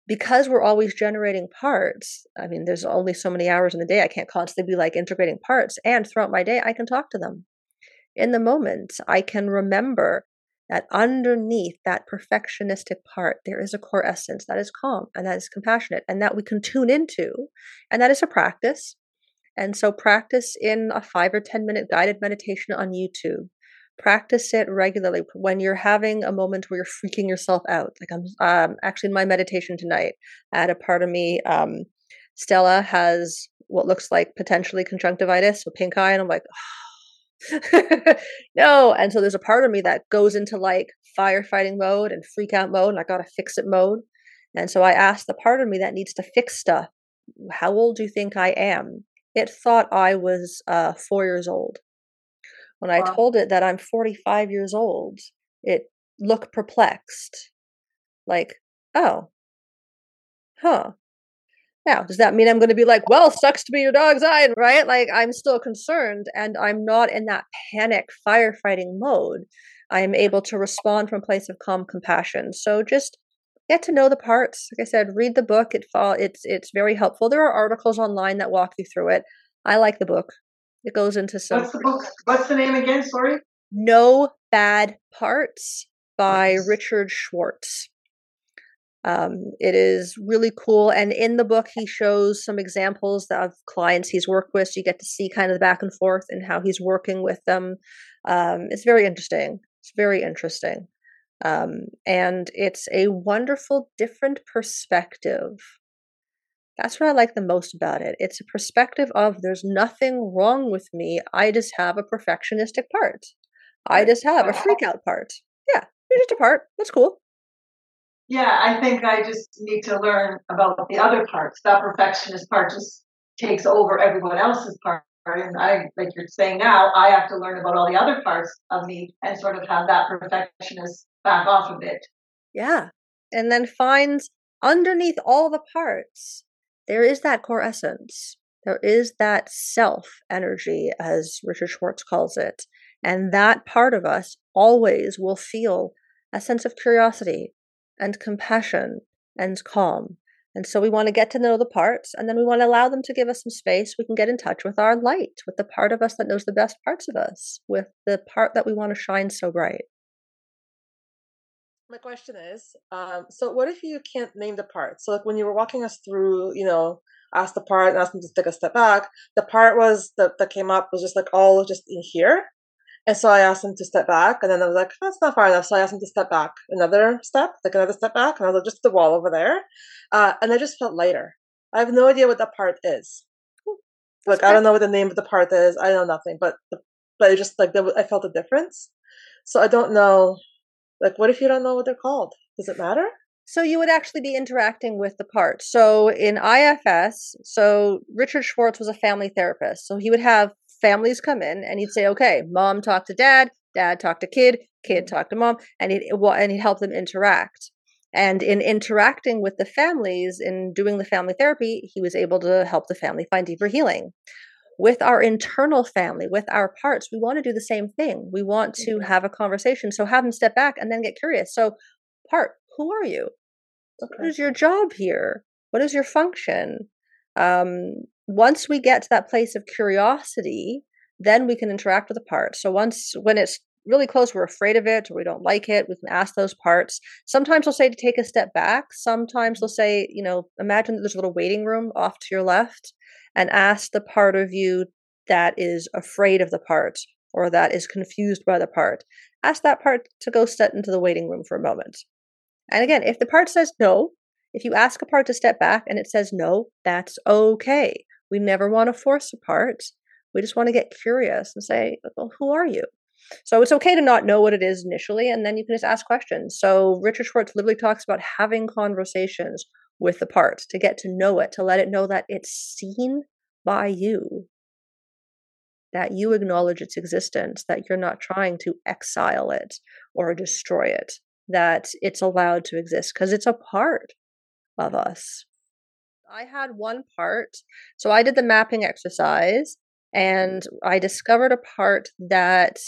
because we're always generating parts, I mean, there's only so many hours in the day. I can't constantly be like integrating parts. And throughout my day, I can talk to them. In the moment, I can remember that underneath that perfectionistic part, there is a core essence that is calm and that is compassionate and that we can tune into. And that is a practice. And so practice in a five or 10 minute guided meditation on YouTube. Practice it regularly when you're having a moment where you're freaking yourself out. Like I'm um, actually in my meditation tonight, had a part of me. Um, Stella has what looks like potentially conjunctivitis, so pink eye, and I'm like, oh, <laughs> no. And so there's a part of me that goes into like firefighting mode and freak out mode, and I gotta fix it mode. And so I asked the part of me that needs to fix stuff, how old do you think I am? It thought I was uh, four years old. When I wow. told it that I'm 45 years old, it looked perplexed. Like, oh, huh. Now, does that mean I'm going to be like, well, sucks to be your dog's eye, right? Like, I'm still concerned and I'm not in that panic firefighting mode. I am able to respond from a place of calm compassion. So just get to know the parts. Like I said, read the book. It fall, it's it's very helpful. There are articles online that walk you through it. I like the book. It goes into some. What's the book? What's the name again? Sorry. No Bad Parts by Richard Schwartz. Um, it is really cool. And in the book, he shows some examples of clients he's worked with. So you get to see kind of the back and forth and how he's working with them. Um, it's very interesting. It's very interesting. Um, and it's a wonderful, different perspective. That's what I like the most about it. It's a perspective of there's nothing wrong with me. I just have a perfectionistic part. I just have a freak out part. Yeah, you're just a part. That's cool yeah, I think I just need to learn about the other parts. That perfectionist part just takes over everyone else's part. And I, like you're saying now, I have to learn about all the other parts of me and sort of have that perfectionist back off a bit. Yeah. and then finds underneath all the parts, there is that core essence. There is that self energy, as Richard Schwartz calls it. And that part of us always will feel a sense of curiosity and compassion and calm. And so we want to get to know the parts and then we want to allow them to give us some space. We can get in touch with our light, with the part of us that knows the best parts of us, with the part that we want to shine so bright. My question is um, so, what if you can't name the part? So, like when you were walking us through, you know, ask the part and ask them to take a step back, the part was that, that came up was just like all just in here. And so I asked him to step back, and then I was like, that's not far enough. So I asked him to step back another step, like another step back, and I was like, just the wall over there. Uh, and I just felt lighter. I have no idea what that part is. Like I don't know what the name of the part is. I know nothing, but but it just like I felt a difference. So I don't know. Like, what if you don't know what they're called? Does it matter? So you would actually be interacting with the part. So in IFS, so Richard Schwartz was a family therapist. So he would have families come in and he'd say, okay, mom talk to dad, dad talk to kid, kid talk to mom, and he'd, well, and he'd help them interact. And in interacting with the families, in doing the family therapy, he was able to help the family find deeper healing. With our internal family, with our parts, we want to do the same thing. We want to mm-hmm. have a conversation. So have them step back and then get curious. So, part, who are you? Okay. What is your job here? What is your function? Um, once we get to that place of curiosity, then we can interact with the part. So once when it's really close, we're afraid of it or we don't like it, we can ask those parts. Sometimes they'll say to take a step back. Sometimes they'll say, you know, imagine that there's a little waiting room off to your left and ask the part of you that is afraid of the part or that is confused by the part. Ask that part to go step into the waiting room for a moment. And again, if the part says no, if you ask a part to step back and it says no, that's okay. We never want to force a part. We just want to get curious and say, well, who are you? So it's okay to not know what it is initially, and then you can just ask questions. So Richard Schwartz literally talks about having conversations with the part to get to know it, to let it know that it's seen by you, that you acknowledge its existence, that you're not trying to exile it or destroy it, that it's allowed to exist because it's a part of us. I had one part. So I did the mapping exercise and mm. I discovered a part that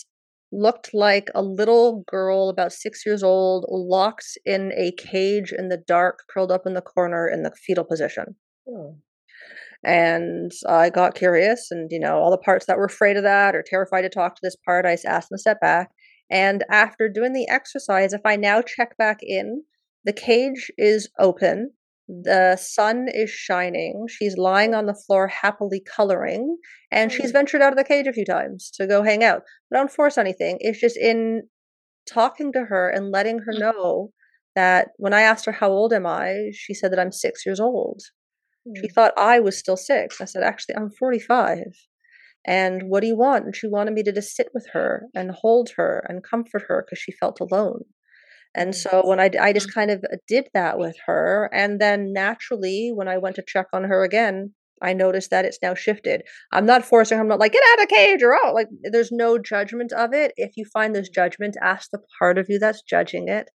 looked like a little girl about six years old, locked in a cage in the dark, curled up in the corner in the fetal position. Oh. And I got curious, and you know, all the parts that were afraid of that or terrified to talk to this part, I asked them to step back. And after doing the exercise, if I now check back in, the cage is open the sun is shining. She's lying on the floor happily coloring, and she's mm. ventured out of the cage a few times to go hang out. But don't force anything. It's just in talking to her and letting her mm. know that when I asked her, How old am I? she said that I'm six years old. She mm. thought I was still six. I said, Actually, I'm 45. And what do you want? And she wanted me to just sit with her and hold her and comfort her because she felt alone. And so when I, I just mm-hmm. kind of uh, did that with her, and then naturally, when I went to check on her again, I noticed that it's now shifted. I'm not forcing her. I'm not like, get out of cage or oh, like there's no judgment of it. If you find there's judgment, ask the part of you that's judging it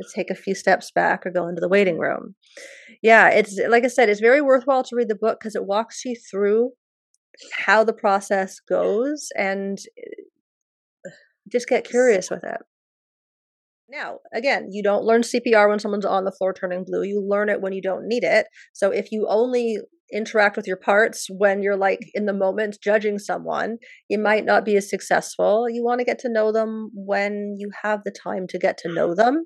to take a few steps back or go into the waiting room. Yeah, it's like I said, it's very worthwhile to read the book because it walks you through how the process goes and uh, just get curious with it. Now, again, you don't learn CPR when someone's on the floor turning blue. You learn it when you don't need it. So if you only interact with your parts when you're like in the moment judging someone, you might not be as successful. You want to get to know them when you have the time to get to know them.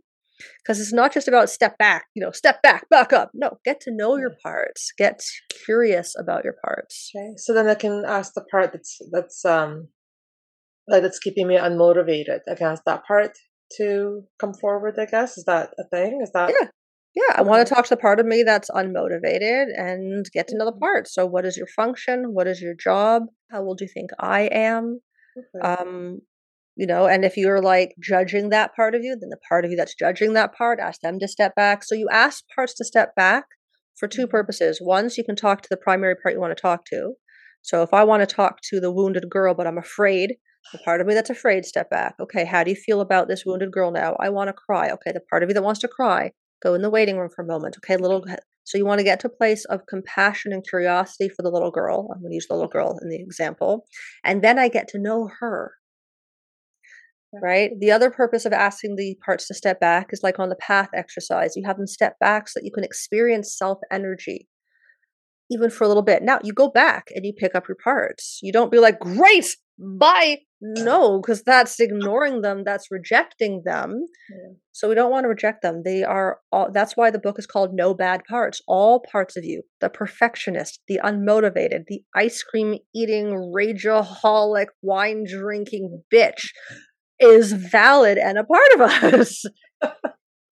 Because it's not just about step back, you know, step back, back up. No, get to know your parts. Get curious about your parts. Okay. So then I can ask the part that's that's um like that's keeping me unmotivated. I can ask that part to come forward, I guess. Is that a thing? Is that Yeah. Yeah. I want to talk to the part of me that's unmotivated and get to know the mm-hmm. part. So what is your function? What is your job? How old do you think I am? Okay. Um, you know, and if you're like judging that part of you, then the part of you that's judging that part, ask them to step back. So you ask parts to step back for two mm-hmm. purposes. One, so you can talk to the primary part you want to talk to. So if I want to talk to the wounded girl, but I'm afraid the part of me that's afraid, step back. Okay, how do you feel about this wounded girl now? I want to cry. Okay, the part of you that wants to cry, Go in the waiting room for a moment. Okay, little. So you want to get to a place of compassion and curiosity for the little girl. I'm going to use the little girl in the example. And then I get to know her. Right? The other purpose of asking the parts to step back is like on the path exercise. You have them step back so that you can experience self energy even for a little bit. Now you go back and you pick up your parts. You don't be like, great, bye. No, because that's ignoring them, that's rejecting them. Yeah. So we don't want to reject them. They are all that's why the book is called No Bad Parts. All parts of you, the perfectionist, the unmotivated, the ice cream eating, rageaholic, wine drinking bitch is valid and a part of us. <laughs>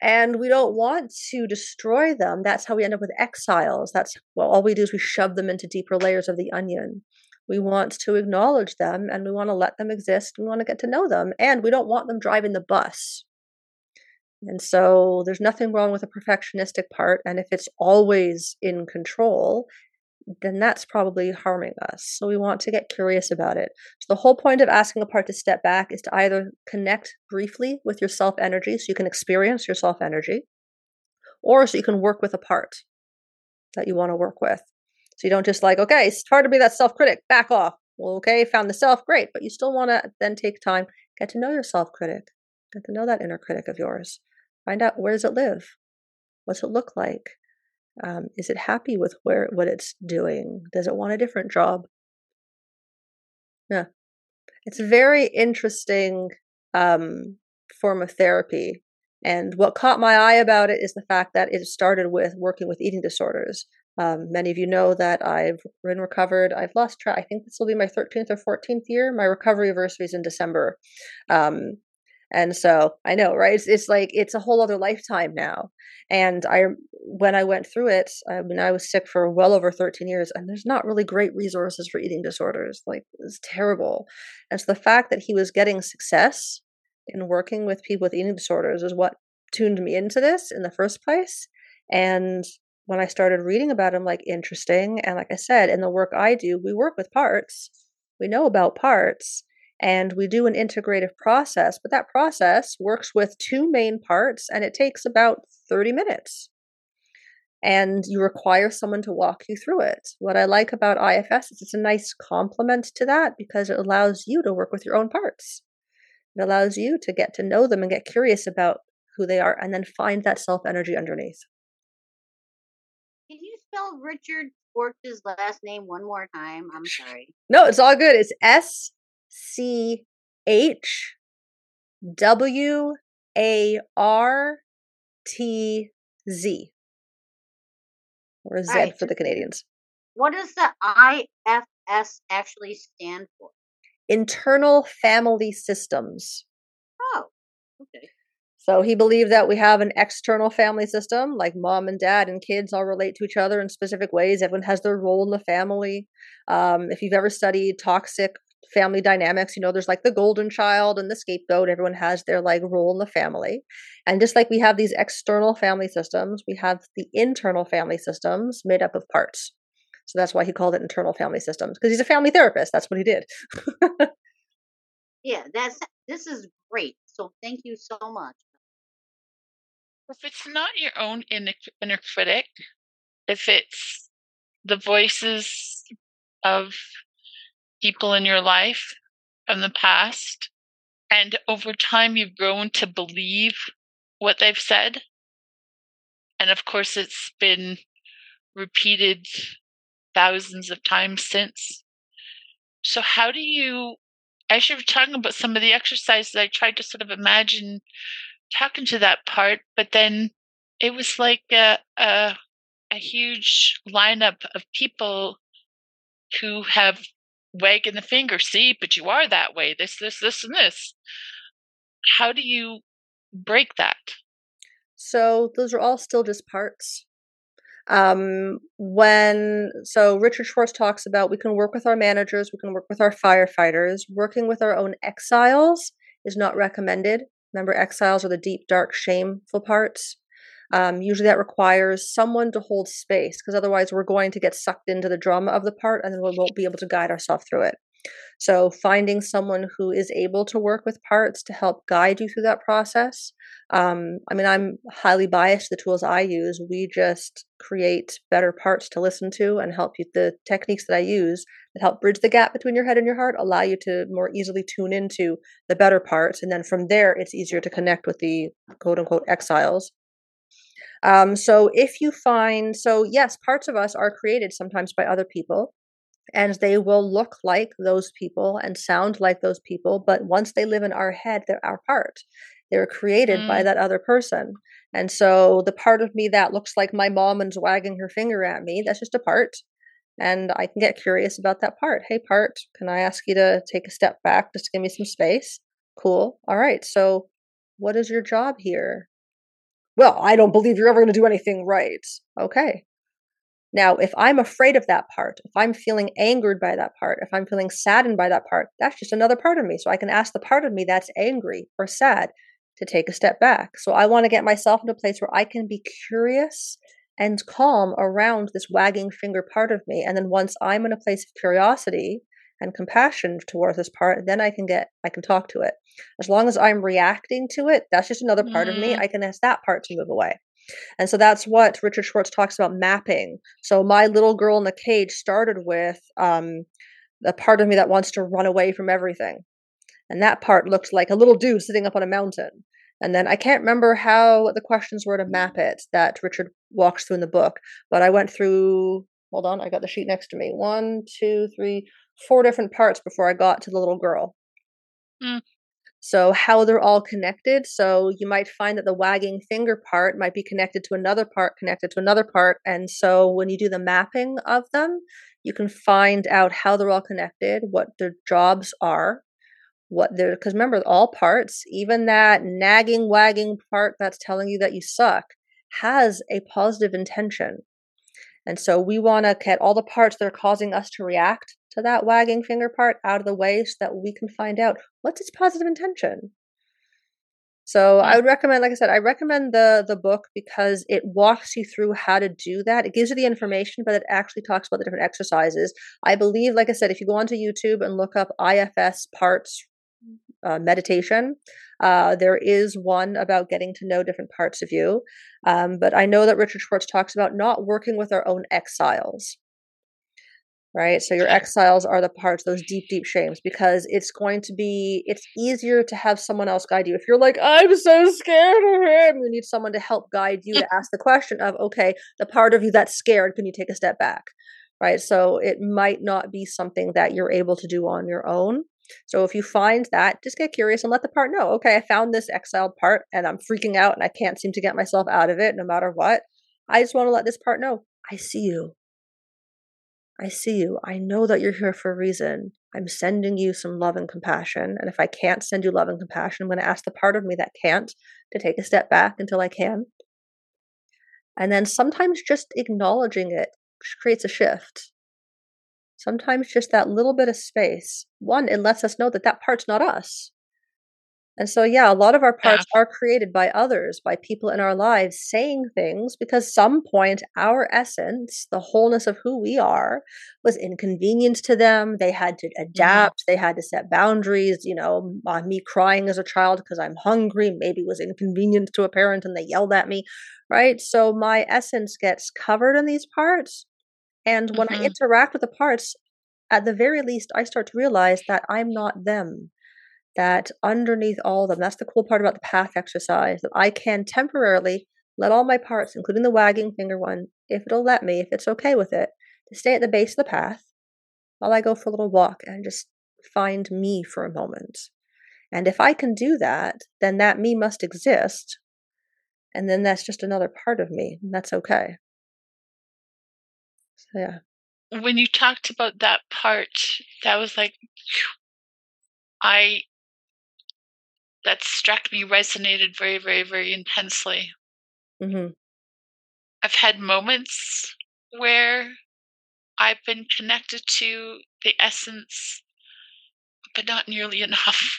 and we don't want to destroy them. That's how we end up with exiles. That's well, all we do is we shove them into deeper layers of the onion. We want to acknowledge them and we want to let them exist. We want to get to know them, and we don't want them driving the bus. And so there's nothing wrong with a perfectionistic part. And if it's always in control, then that's probably harming us. So we want to get curious about it. So the whole point of asking a part to step back is to either connect briefly with your self energy so you can experience your self energy, or so you can work with a part that you want to work with. So you don't just like, okay, it's hard to be that self critic, back off. Well, okay, found the self, great. But you still want to then take time, get to know your self critic, get to know that inner critic of yours. Find out where does it live? What's it look like? Um, is it happy with where what it's doing? Does it want a different job? Yeah, it's a very interesting um, form of therapy. And what caught my eye about it is the fact that it started with working with eating disorders. Um, many of you know that I've been recovered. I've lost track. I think this will be my 13th or 14th year. My recovery anniversary is in December. Um, and so I know, right? It's, it's, like it's a whole other lifetime now. And I, when I went through it, I mean, I was sick for well over 13 years, and there's not really great resources for eating disorders. Like it's terrible. And so the fact that he was getting success in working with people with eating disorders is what tuned me into this in the first place. And when I started reading about him, like interesting. And like I said, in the work I do, we work with parts. We know about parts and we do an integrative process, but that process works with two main parts and it takes about 30 minutes. And you require someone to walk you through it. What I like about IFS is it's a nice complement to that because it allows you to work with your own parts. It allows you to get to know them and get curious about who they are and then find that self energy underneath. Spell Richard Schwartz's last name one more time? I'm sorry. No, it's all good. It's S C H W A R T Z. Or Z right. for the Canadians. What does the IFS actually stand for? Internal Family Systems. Oh, okay. So he believed that we have an external family system, like mom and dad and kids all relate to each other in specific ways. Everyone has their role in the family. Um, if you've ever studied toxic family dynamics, you know, there's like the golden child and the scapegoat. Everyone has their like role in the family. And just like we have these external family systems, we have the internal family systems made up of parts. So that's why he called it internal family systems because he's a family therapist. That's what he did. <laughs> yeah, that's this is great. So thank you so much if it's not your own inner, inner critic, if it's the voices of people in your life from the past, and over time you've grown to believe what they've said, and of course it's been repeated thousands of times since. So, how do you, as you're talking about some of the exercises, I tried to sort of imagine talking to that part, but then it was like a, a, a huge lineup of people who have wagging the finger, see, but you are that way, this, this, this, and this. How do you break that? So those are all still just parts. Um, when so Richard Schwartz talks about we can work with our managers, we can work with our firefighters. Working with our own exiles is not recommended. Remember, exiles are the deep, dark, shameful parts. Um, usually that requires someone to hold space because otherwise we're going to get sucked into the drama of the part and then we won't be able to guide ourselves through it. So, finding someone who is able to work with parts to help guide you through that process. Um, I mean, I'm highly biased the tools I use. We just create better parts to listen to and help you. The techniques that I use that help bridge the gap between your head and your heart allow you to more easily tune into the better parts. And then from there, it's easier to connect with the quote unquote exiles. Um, so if you find, so yes, parts of us are created sometimes by other people and they will look like those people and sound like those people. But once they live in our head, they're our part. They're created mm. by that other person. And so the part of me that looks like my mom and's wagging her finger at me, that's just a part. And I can get curious about that part. Hey, part, can I ask you to take a step back just to give me some space? Cool. All right. So, what is your job here? Well, I don't believe you're ever going to do anything right. Okay. Now, if I'm afraid of that part, if I'm feeling angered by that part, if I'm feeling saddened by that part, that's just another part of me. So I can ask the part of me that's angry or sad to take a step back. So I want to get myself into a place where I can be curious and calm around this wagging finger part of me. And then once I'm in a place of curiosity and compassion towards this part, then I can get, I can talk to it. As long as I'm reacting to it, that's just another part mm. of me. Mm-hmm. I can ask that part to move away. And so that's what Richard Schwartz talks about mapping. So my little girl in the cage started with um, the part of me that wants to run away from everything. And that part looked like a little dew sitting up on a mountain. And then I can't remember how the questions were to map it that Richard walks through in the book, but I went through, hold on, I got the sheet next to me. One, two, three, four different parts before I got to the little girl. Mm. So, how they're all connected. So, you might find that the wagging finger part might be connected to another part, connected to another part. And so, when you do the mapping of them, you can find out how they're all connected, what their jobs are, what they're, because remember, all parts, even that nagging, wagging part that's telling you that you suck, has a positive intention. And so, we want to get all the parts that are causing us to react to that wagging finger part out of the way so that we can find out what's its positive intention. So I would recommend, like I said, I recommend the the book because it walks you through how to do that. It gives you the information, but it actually talks about the different exercises. I believe, like I said, if you go onto YouTube and look up IFS parts uh, meditation, uh, there is one about getting to know different parts of you. Um, but I know that Richard Schwartz talks about not working with our own exiles right? So your exiles are the parts, those deep, deep shames, because it's going to be, it's easier to have someone else guide you. If you're like, I'm so scared of him, you need someone to help guide you to ask the question of, okay, the part of you that's scared, can you take a step back? Right. So it might not be something that you're able to do on your own. So if you find that, just get curious and let the part know, okay, I found this exiled part and I'm freaking out and I can't seem to get myself out of it no matter what. I just want to let this part know I see you. I see you. I know that you're here for a reason. I'm sending you some love and compassion. And if I can't send you love and compassion, I'm going to ask the part of me that can't to take a step back until I can. And then sometimes just acknowledging it creates a shift. Sometimes just that little bit of space. One, it lets us know that that part's not us. And so, yeah, a lot of our parts yeah. are created by others, by people in our lives saying things because some point our essence, the wholeness of who we are, was inconvenient to them. They had to mm-hmm. adapt, they had to set boundaries. You know, uh, me crying as a child because I'm hungry maybe was inconvenient to a parent and they yelled at me, right? So, my essence gets covered in these parts. And when mm-hmm. I interact with the parts, at the very least, I start to realize that I'm not them that underneath all of them, that's the cool part about the path exercise, that I can temporarily let all my parts, including the wagging finger one, if it'll let me, if it's okay with it, to stay at the base of the path while I go for a little walk and just find me for a moment. And if I can do that, then that me must exist. And then that's just another part of me. And that's okay. So, yeah. When you talked about that part, that was like, I that struck me resonated very, very, very intensely. Mm-hmm. I've had moments where I've been connected to the essence, but not nearly <laughs> enough.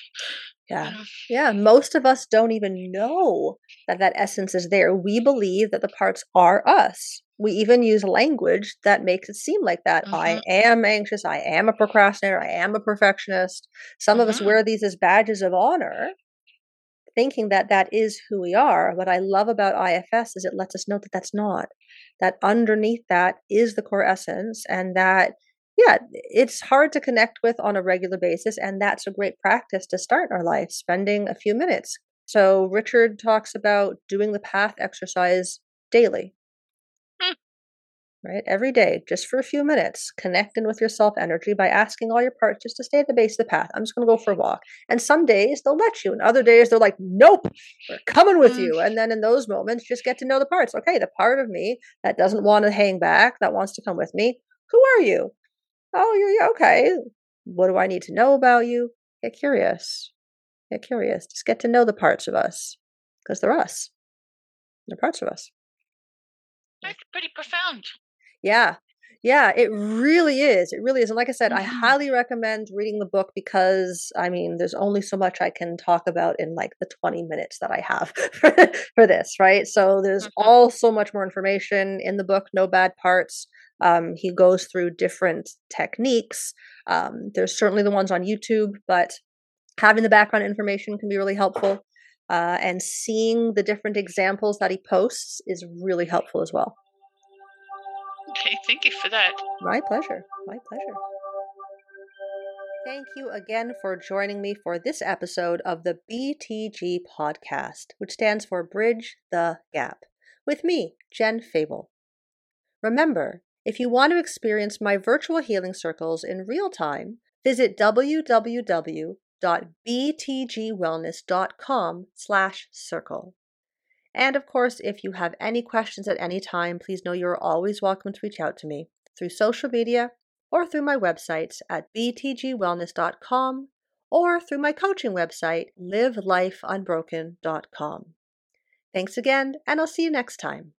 Yeah. Yeah. Most of us don't even know that that essence is there. We believe that the parts are us. we even use language that makes it seem like that. I Mhm. am anxious. I am a procrastinator. I am a perfectionist. Some of us Mhm. wear these as badges of honor, thinking that that is who we are. What I love about IFS is it lets us know that that's not. That underneath that is the core essence, and that, yeah, it's hard to connect with on a regular basis. And that's a great practice to start our life, spending a few minutes. So, Richard talks about doing the path exercise daily right? Every day, just for a few minutes, connecting with your self energy by asking all your parts just to stay at the base of the path. I'm just going to go for a walk. And some days they'll let you, and other days they're like, nope, we're coming with Mm. you. And then in those moments, just get to know the parts. Okay, the part of me that doesn't want to hang back, that wants to come with me, who are you? Oh, you're okay. What do I need to know about you? Get curious. Get curious. Just get to know the parts of us because they're us. They're parts of us. That's pretty profound. Yeah. Yeah, it really is. It really is. And like I said, I Mhm. highly recommend reading the book because I mean, there's only so much I can talk about in like the 20 minutes that I have <laughs> for, for this, right? So there's Mhm. all so much more information in the book, no bad parts. Um, he goes through different techniques. Um, there's certainly the ones on YouTube, but having the background information can be really helpful. Uh, and seeing the different examples that he posts is really helpful as well. Okay, thank you for that. My pleasure. My pleasure. Thank you again for joining me for this episode of the BTG podcast, which stands for Bridge the Gap, with me, Jen Febel. Remember, if you want to experience my virtual healing circles in real time, visit www.btgwellness.com slash circle. And of course, if you have any questions at any time, please know you're always welcome to reach out to me through social media or through my website at btgwellness.com or through my coaching website, livelifeunbroken.com. Thanks again, and I'll see you next time.